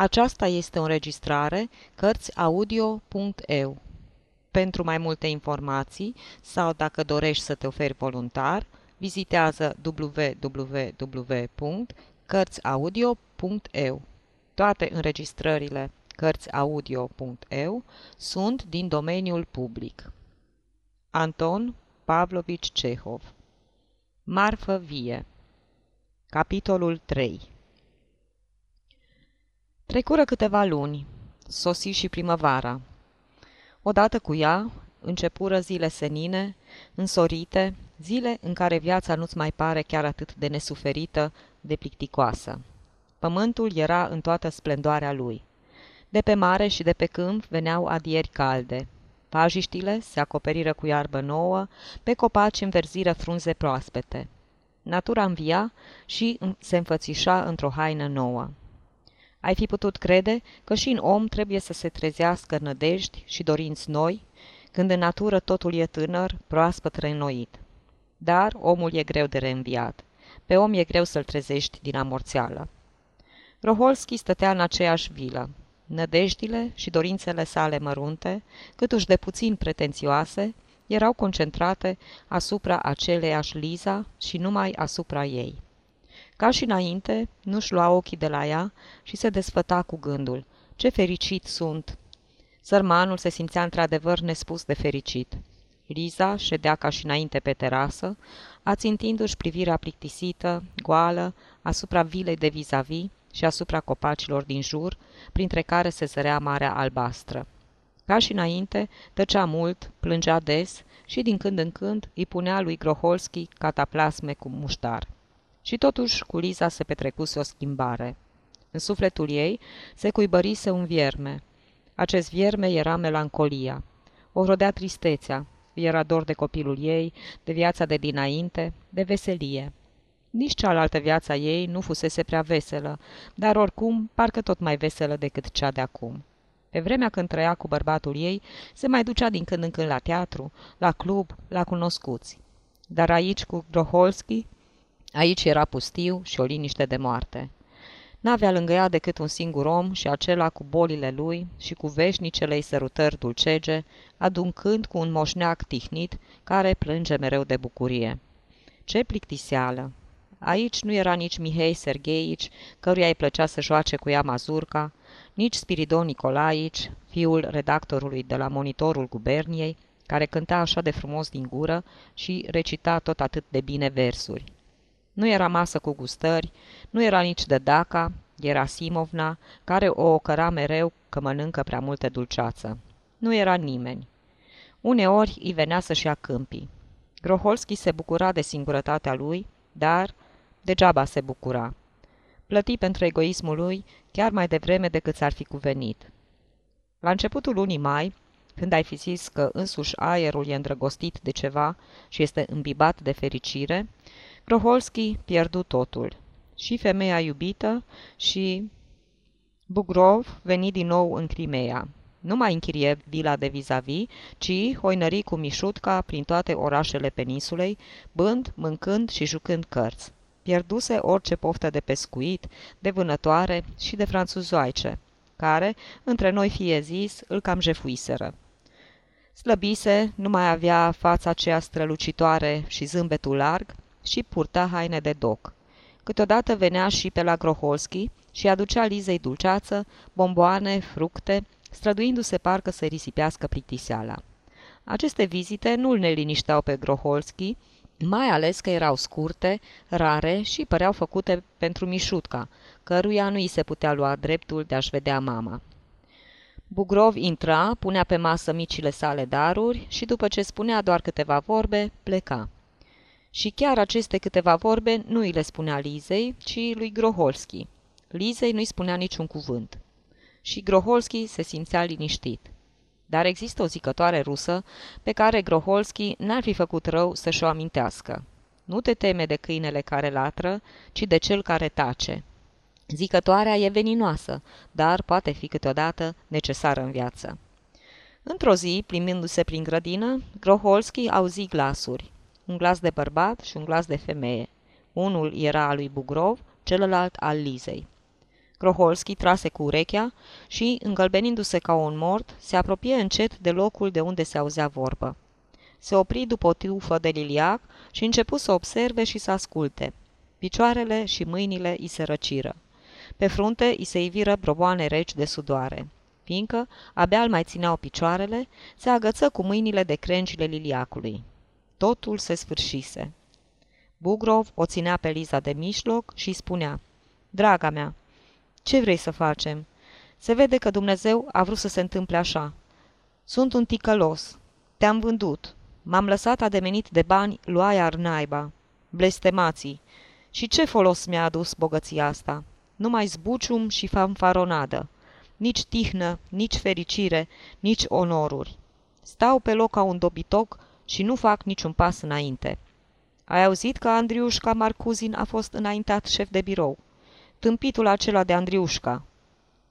Aceasta este o înregistrare Cărțiaudio.eu. Pentru mai multe informații sau dacă dorești să te oferi voluntar, vizitează www.cărțiaudio.eu. Toate înregistrările Cărțiaudio.eu sunt din domeniul public. Anton Pavlovici Cehov Marfă vie Capitolul 3 Trecură câteva luni, sosi și primăvara. Odată cu ea începură zile senine, însorite, zile în care viața nu-ți mai pare chiar atât de nesuferită, de plicticoasă. Pământul era în toată splendoarea lui. De pe mare și de pe câmp veneau adieri calde. Pajiștile se acoperiră cu iarbă nouă, pe copaci înverziră frunze proaspete. Natura învia și se înfățișa într-o haină nouă. Ai fi putut crede că și în om trebuie să se trezească nădejdi și dorinți noi, când în natură totul e tânăr, proaspăt reînnoit. Dar omul e greu de reînviat. Pe om e greu să-l trezești din amorțeală. Roholski stătea în aceeași vilă. Nădejdile și dorințele sale mărunte, câtuși de puțin pretențioase, erau concentrate asupra aceleiași Liza și numai asupra ei. Ca și înainte, nu-și lua ochii de la ea și se desfăta cu gândul. Ce fericit sunt! Sărmanul se simțea într-adevăr nespus de fericit. Liza ședea ca și înainte pe terasă, ațintindu-și privirea plictisită, goală, asupra vilei de vis-a-vis și asupra copacilor din jur, printre care se zărea marea albastră. Ca și înainte, tăcea mult, plângea des și din când în când îi punea lui Groholski cataplasme cu muștar. Și totuși cu Liza se petrecuse o schimbare. În sufletul ei se cuibărise un vierme. Acest vierme era melancolia. O rodea tristețea. Era dor de copilul ei, de viața de dinainte, de veselie. Nici cealaltă viața ei nu fusese prea veselă, dar oricum parcă tot mai veselă decât cea de acum. Pe vremea când trăia cu bărbatul ei, se mai ducea din când în când la teatru, la club, la cunoscuți. Dar aici, cu Groholski, Aici era pustiu și o liniște de moarte. N-avea lângă ea decât un singur om și acela cu bolile lui și cu veșnicele sărutări dulcege, aduncând cu un moșneac tihnit care plânge mereu de bucurie. Ce plictiseală! Aici nu era nici Mihei Sergeici, căruia îi plăcea să joace cu ea mazurca, nici Spiridon Nicolaici, fiul redactorului de la Monitorul Guberniei, care cânta așa de frumos din gură și recita tot atât de bine versuri. Nu era masă cu gustări, nu era nici de Daca, era Simovna, care o ocăra mereu că mănâncă prea multă dulceață. Nu era nimeni. Uneori îi venea să-și ia câmpii. Groholski se bucura de singurătatea lui, dar degeaba se bucura. Plăti pentru egoismul lui chiar mai devreme decât s-ar fi cuvenit. La începutul lunii mai, când ai fi zis că însuși aerul e îndrăgostit de ceva și este îmbibat de fericire, Kroholski pierdu totul. Și femeia iubită și Bugrov veni din nou în Crimea. Nu mai închirie vila de vis-a-vis, ci hoinări cu Mișutca prin toate orașele peninsulei, bând, mâncând și jucând cărți. Pierduse orice poftă de pescuit, de vânătoare și de franțuzoaice, care, între noi fie zis, îl cam jefuiseră. Slăbise, nu mai avea fața aceea strălucitoare și zâmbetul larg, și purta haine de doc. Câteodată venea și pe la Groholski și aducea Lizei dulceață, bomboane, fructe, străduindu-se parcă să risipească plictiseala. Aceste vizite nu îl nelinișteau pe Groholski, mai ales că erau scurte, rare și păreau făcute pentru Mișutca, căruia nu îi se putea lua dreptul de a-și vedea mama. Bugrov intra, punea pe masă micile sale daruri și după ce spunea doar câteva vorbe, pleca. Și chiar aceste câteva vorbe nu îi le spunea Lizei, ci lui Groholski. Lizei nu-i spunea niciun cuvânt. Și Groholski se simțea liniștit. Dar există o zicătoare rusă pe care Groholski n-ar fi făcut rău să-și o amintească. Nu te teme de câinele care latră, ci de cel care tace. Zicătoarea e veninoasă, dar poate fi câteodată necesară în viață. Într-o zi, plimbindu-se prin grădină, Groholski auzi glasuri un glas de bărbat și un glas de femeie. Unul era al lui Bugrov, celălalt al Lizei. Groholski trase cu urechea și, îngălbenindu-se ca un mort, se apropie încet de locul de unde se auzea vorbă. Se opri după o tufă de liliac și începu să observe și să asculte. Picioarele și mâinile îi se răciră. Pe frunte îi se iviră broboane reci de sudoare. Fiindcă abia îl mai țineau picioarele, se agăță cu mâinile de crengile liliacului. Totul se sfârșise. Bugrov o ținea pe Liza de mijloc și spunea, Draga mea, ce vrei să facem? Se vede că Dumnezeu a vrut să se întâmple așa. Sunt un ticălos. Te-am vândut. M-am lăsat ademenit de bani luaia ar naiba. Blestemații. Și ce folos mi-a adus bogăția asta? Numai zbucium și fanfaronadă. Nici tihnă, nici fericire, nici onoruri. Stau pe loc ca un dobitoc și nu fac niciun pas înainte. Ai auzit că Andriușca Marcuzin a fost înaintat șef de birou? Tâmpitul acela de Andriușca.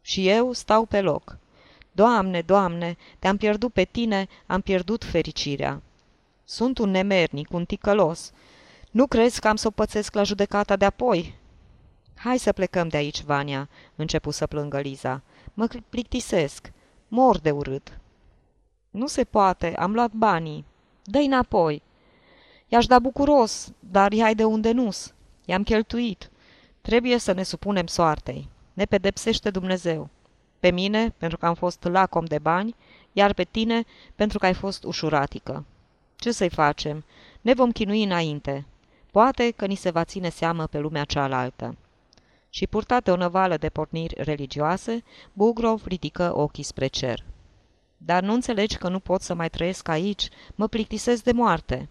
Și eu stau pe loc. Doamne, Doamne, te-am pierdut pe tine, am pierdut fericirea. Sunt un nemernic, un ticălos. Nu crezi că am să o pățesc la judecata de apoi? Hai să plecăm de aici, Vania, începu să plângă Liza. Mă plictisesc. Mor de urât. Nu se poate, am luat banii. Dă-i înapoi. I-aș da bucuros, dar i-ai de unde nu-s. I-am cheltuit. Trebuie să ne supunem soartei. Ne pedepsește Dumnezeu. Pe mine, pentru că am fost lacom de bani, iar pe tine, pentru că ai fost ușuratică. Ce să-i facem? Ne vom chinui înainte. Poate că ni se va ține seamă pe lumea cealaltă. Și purtat de o năvală de porniri religioase, Bugrov ridică ochii spre cer. Dar nu înțelegi că nu pot să mai trăiesc aici? Mă plictisesc de moarte.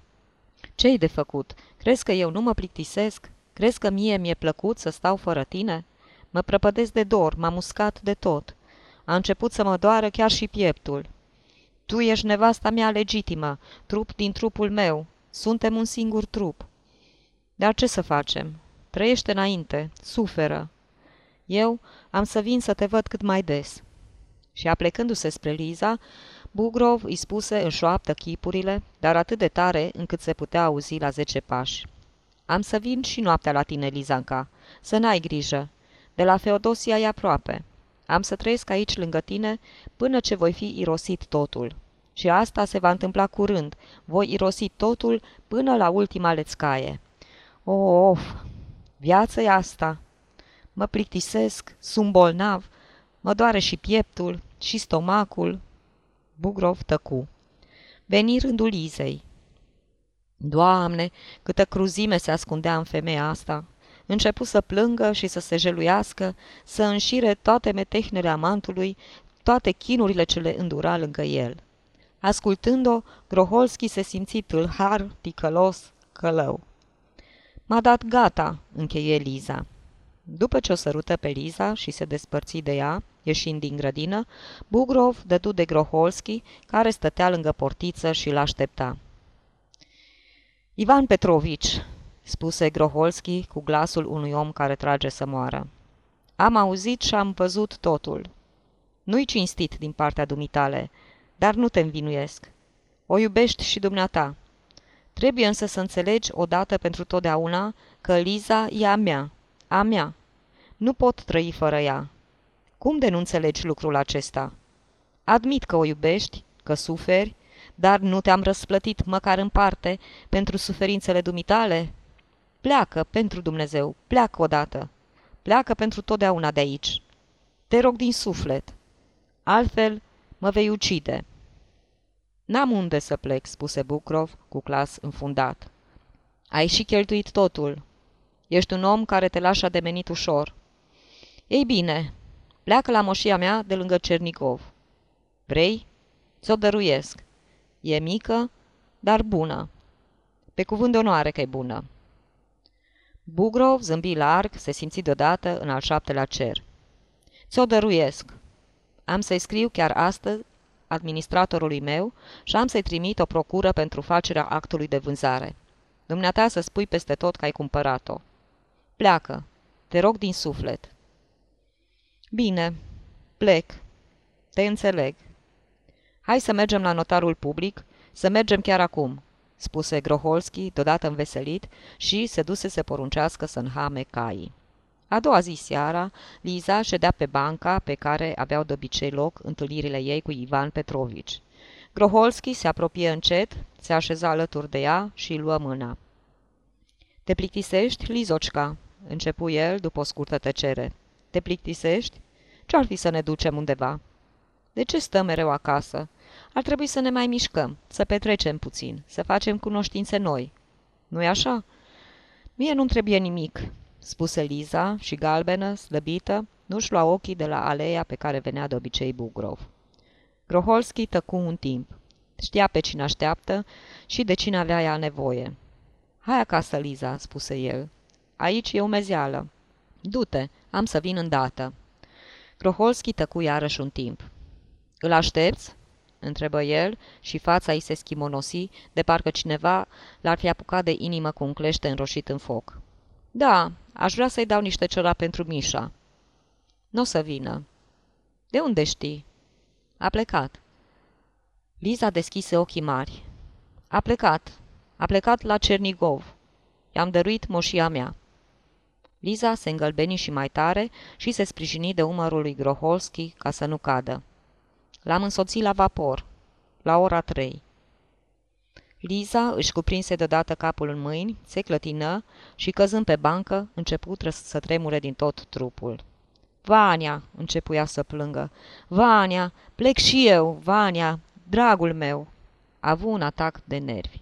Ce-i de făcut? Crezi că eu nu mă plictisesc? Crezi că mie mi-e plăcut să stau fără tine? Mă prăpădesc de dor, m-am uscat de tot. A început să mă doară chiar și pieptul. Tu ești nevasta mea legitimă, trup din trupul meu. Suntem un singur trup. Dar ce să facem? Trăiește înainte, suferă. Eu am să vin să te văd cât mai des. Și aplecându-se spre Liza, Bugrov îi spuse în șoaptă chipurile, dar atât de tare încât se putea auzi la zece pași. Am să vin și noaptea la tine, Lizanca. Să n-ai grijă. De la Feodosia e aproape. Am să trăiesc aici lângă tine până ce voi fi irosit totul. Și asta se va întâmpla curând. Voi irosi totul până la ultima lețcaie. Oh, of, viața e asta. Mă plictisesc, sunt bolnav, mă doare și pieptul, și stomacul. Bugrov tăcu. Veni rândul Lizei. Doamne, câtă cruzime se ascundea în femeia asta! Începu să plângă și să se jeluiască, să înșire toate metehnele amantului, toate chinurile ce le îndura lângă el. Ascultând-o, Groholski se simți tâlhar, ticălos, călău. M-a dat gata, încheie Liza. După ce o sărută pe Liza și se despărți de ea, ieșind din grădină, Bugrov dădu de Groholski, care stătea lângă portiță și l-aștepta. Ivan Petrovici, spuse Groholski cu glasul unui om care trage să moară. Am auzit și am văzut totul. Nu-i cinstit din partea dumitale, dar nu te învinuiesc. O iubești și dumneata. Trebuie însă să înțelegi odată pentru totdeauna că Liza e a mea, a mea. Nu pot trăi fără ea. Cum de nu înțelegi lucrul acesta? Admit că o iubești, că suferi, dar nu te-am răsplătit măcar în parte pentru suferințele dumitale? Pleacă, pentru Dumnezeu, pleacă odată. Pleacă pentru totdeauna de aici. Te rog din suflet. Altfel, mă vei ucide. N-am unde să plec, spuse Bucrov cu clas înfundat. Ai și cheltuit totul. Ești un om care te lași ademenit ușor. Ei bine, pleacă la moșia mea de lângă Cernicov. Vrei? Ți-o dăruiesc. E mică, dar bună. Pe cuvânt de onoare că e bună. Bugrov zâmbi larg, se simți deodată în al șaptelea cer. Ți-o dăruiesc. Am să-i scriu chiar astăzi administratorului meu și am să-i trimit o procură pentru facerea actului de vânzare. Dumneata să spui peste tot că ai cumpărat-o. Pleacă. Te rog din suflet. Bine. Plec. Te înțeleg. Hai să mergem la notarul public, să mergem chiar acum, spuse Groholski, deodată înveselit, și se duse să poruncească să înhame caii. A doua zi seara, Liza ședea pe banca pe care aveau de obicei loc întâlnirile ei cu Ivan Petrovici. Groholski se apropie încet, se așeza alături de ea și îi luă mâna. Te plictisești, Lizocca?" începu el după o scurtă tăcere. Te plictisești? Ce-ar fi să ne ducem undeva?" De ce stăm mereu acasă? Ar trebui să ne mai mișcăm, să petrecem puțin, să facem cunoștințe noi. Nu-i așa?" Mie nu-mi trebuie nimic," spuse Liza și galbenă, slăbită, nu-și lua ochii de la aleea pe care venea de obicei Bugrov. Groholski tăcu un timp. Știa pe cine așteaptă și de cine avea ea nevoie. Hai acasă, Liza," spuse el. Aici e umezeală. Du-te, am să vin îndată." Groholski tăcu iarăși un timp. Îl aștepți?" întrebă el și fața îi se schimonosi, de parcă cineva l-ar fi apucat de inimă cu un clește înroșit în foc. Da, aș vrea să-i dau niște ciora pentru Mișa." Nu o să vină." De unde știi?" A plecat." Liza deschise ochii mari. A plecat. A plecat la Cernigov. I-am dăruit moșia mea." Liza se îngălbeni și mai tare și se sprijini de umărul lui Groholski ca să nu cadă. L-am însoțit la vapor, la ora trei. Liza își cuprinse deodată capul în mâini, se clătină și, căzând pe bancă, început să tremure din tot trupul. Vania, începuia să plângă. Vania, plec și eu, Vania, dragul meu. A avut un atac de nervi.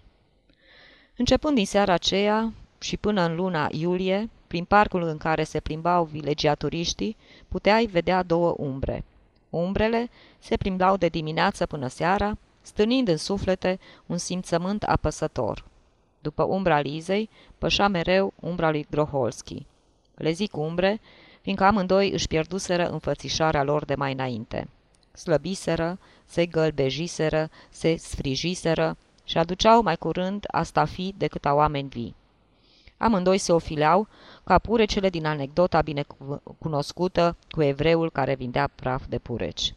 Începând din seara aceea și până în luna iulie, prin parcul în care se plimbau vilegiaturiștii, puteai vedea două umbre. Umbrele se plimbau de dimineață până seara, stânind în suflete un simțământ apăsător. După umbra Lizei, pășa mereu umbra lui Groholski. Le zic umbre, fiindcă amândoi își pierduseră înfățișarea lor de mai înainte. Slăbiseră, se gălbejiseră, se sfrijiseră și aduceau mai curând asta fi decât a oameni vii. Amândoi se ofileau ca purecele din anecdota binecunoscută cu evreul care vindea praf de pureci.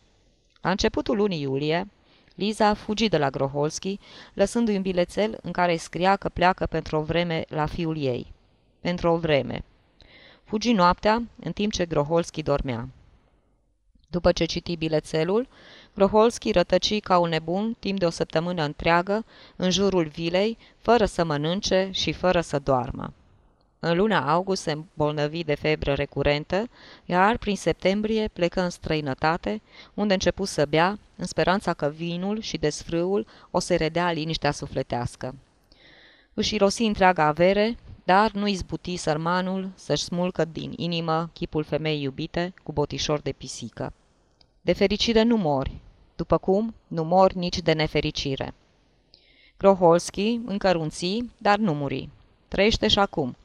La începutul lunii iulie, Liza fugi de la Groholski, lăsându-i un bilețel în care scria că pleacă pentru o vreme la fiul ei. Pentru o vreme. Fugi noaptea, în timp ce Groholski dormea. După ce citi bilețelul, Groholski rătăci ca un nebun timp de o săptămână întreagă în jurul vilei, fără să mănânce și fără să doarmă. În luna august se îmbolnăvi de febră recurentă, iar prin septembrie plecă în străinătate, unde începu să bea, în speranța că vinul și desfrâul o să redea liniștea sufletească. Își irosi întreaga avere, dar nu izbuti sărmanul să-și smulcă din inimă chipul femeii iubite cu botișor de pisică. De fericire nu mori, după cum nu mori nici de nefericire. Groholski încărunți, dar nu muri. Trăiește și acum.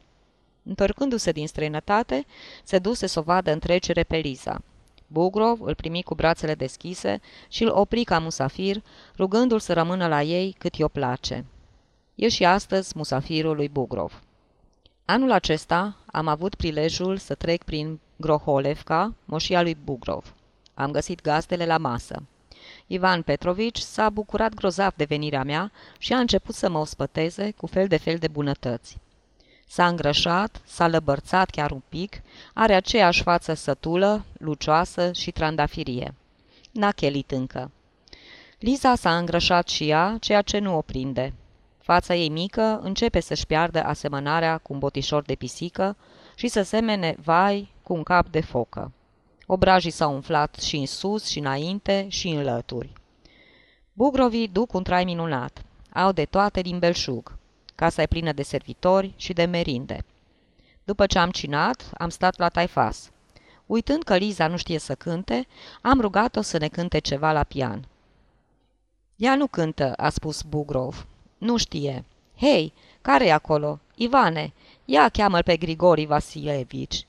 Întorcându-se din străinătate, se duse să o vadă în trecere pe Liza. Bugrov îl primi cu brațele deschise și îl opri ca musafir, rugându-l să rămână la ei cât i-o place. E și astăzi musafirul lui Bugrov. Anul acesta am avut prilejul să trec prin Groholevka, moșia lui Bugrov. Am găsit gazdele la masă. Ivan Petrovici s-a bucurat grozav de venirea mea și a început să mă ospăteze cu fel de fel de bunătăți. S-a îngrășat, s-a lăbărțat chiar un pic, are aceeași față sătulă, lucioasă și trandafirie. N-a chelit încă. Liza s-a îngrășat și ea, ceea ce nu o prinde. Fața ei mică începe să-și piardă asemănarea cu un botișor de pisică și să semene vai cu un cap de focă. Obrajii s-au umflat și în sus, și înainte, și în lături. Bugrovii duc un trai minunat. Au de toate din belșug. Casa e plină de servitori și de merinde. După ce am cinat, am stat la taifas. Uitând că Liza nu știe să cânte, am rugat-o să ne cânte ceva la pian. Ea nu cântă, a spus Bugrov. Nu știe. Hei, care e acolo? Ivane, ia cheamă-l pe Grigori Vasilevici.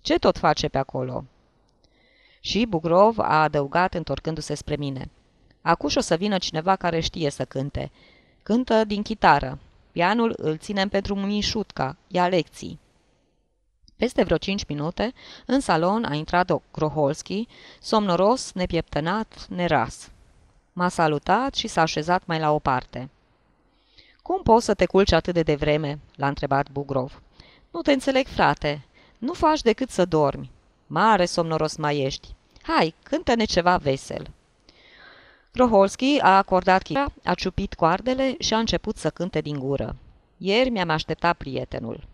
Ce tot face pe acolo? Și Bugrov a adăugat întorcându-se spre mine. Acuș o să vină cineva care știe să cânte. Cântă din chitară. Pianul îl ținem pentru Mișutca, ia lecții. Peste vreo cinci minute, în salon a intrat Groholski, somnoros, nepieptănat, neras. M-a salutat și s-a așezat mai la o parte. Cum poți să te culci atât de devreme?" l-a întrebat Bugrov. Nu te înțeleg, frate. Nu faci decât să dormi. Mare somnoros mai ești. Hai, cântă-ne ceva vesel. Groholski a acordat chita, a ciupit coardele și a început să cânte din gură. Ieri mi-am așteptat prietenul.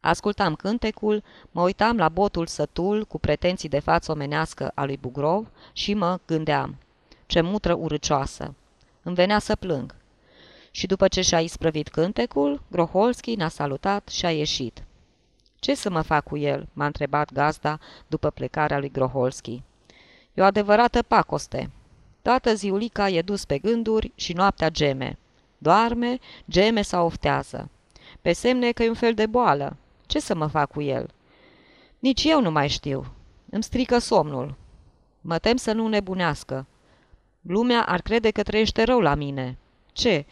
Ascultam cântecul, mă uitam la botul sătul cu pretenții de față omenească a lui Bugrov și mă gândeam. Ce mutră urâcioasă! Îmi venea să plâng. Și după ce și-a isprăvit cântecul, Groholski ne-a salutat și a ieșit. Ce să mă fac cu el?" m-a întrebat gazda după plecarea lui Groholski. E o adevărată pacoste. Toată ziulica e dus pe gânduri și noaptea geme. Doarme, geme sau oftează. Pe semne că e un fel de boală. Ce să mă fac cu el? Nici eu nu mai știu. Îmi strică somnul. Mă tem să nu nebunească. Lumea ar crede că trăiește rău la mine. Ce?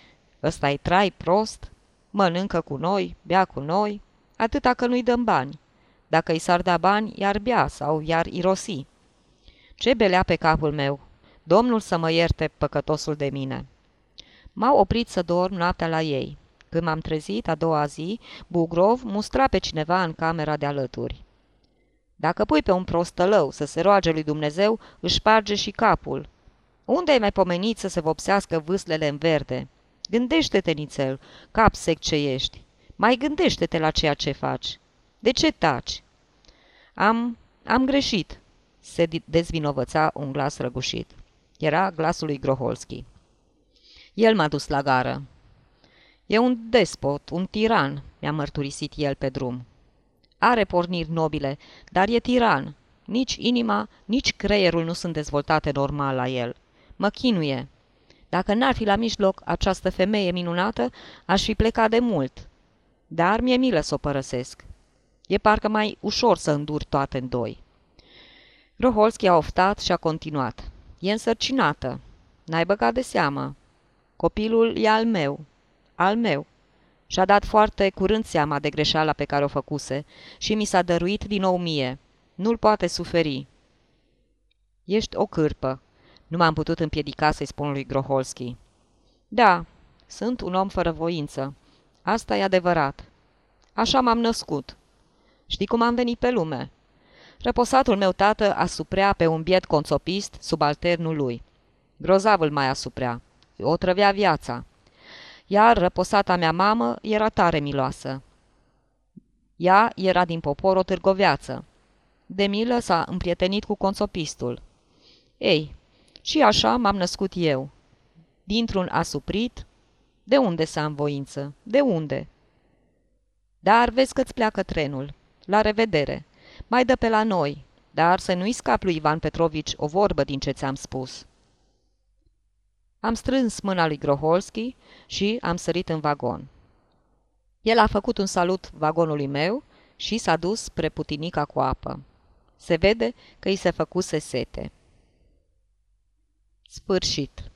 ăsta e trai prost? Mănâncă cu noi, bea cu noi, atâta că nu-i dăm bani. Dacă i s-ar da bani, iar bea sau iar irosi. Ce belea pe capul meu! Domnul să mă ierte, păcătosul de mine! M-au oprit să dorm noaptea la ei. Când m-am trezit a doua zi, Bugrov mustra pe cineva în camera de alături. Dacă pui pe un prostălău să se roage lui Dumnezeu, își sparge și capul. Unde ai mai pomenit să se vopsească vâslele în verde? Gândește-te, nițel, cap sec ce ești. Mai gândește-te la ceea ce faci. De ce taci? Am... am greșit, se dezvinovăța un glas răgușit. Era glasul lui Groholski. El m-a dus la gară. E un despot, un tiran, mi-a mărturisit el pe drum. Are porniri nobile, dar e tiran. Nici inima, nici creierul nu sunt dezvoltate normal la el. Mă chinuie. Dacă n-ar fi la mijloc această femeie minunată, aș fi plecat de mult. Dar mi-e milă să o părăsesc. E parcă mai ușor să îndur toate în doi. Roholski a oftat și a continuat. E însărcinată. N-ai băgat de seamă. Copilul e al meu. Al meu. Și-a dat foarte curând seama de greșeala pe care o făcuse și mi s-a dăruit din nou mie. Nu-l poate suferi. Ești o cârpă. Nu m-am putut împiedica să-i spun lui Groholski. Da, sunt un om fără voință. Asta e adevărat. Așa m-am născut. Știi cum am venit pe lume? Răposatul meu tată asuprea pe un biet conțopist subalternul lui. Grozav îl mai asuprea. O trăvea viața. Iar răposata mea mamă era tare miloasă. Ea era din popor o târgoveață. De milă s-a împrietenit cu conțopistul. Ei, și așa m-am născut eu. Dintr-un asuprit, de unde să am voință? De unde? Dar vezi că-ți pleacă trenul. La revedere. Mai dă pe la noi, dar să nu-i scap lui Ivan Petrovici o vorbă din ce ți-am spus. Am strâns mâna lui Groholski și am sărit în vagon. El a făcut un salut vagonului meu și s-a dus spre putinica cu apă. Se vede că îi se făcuse sete. Sfârșit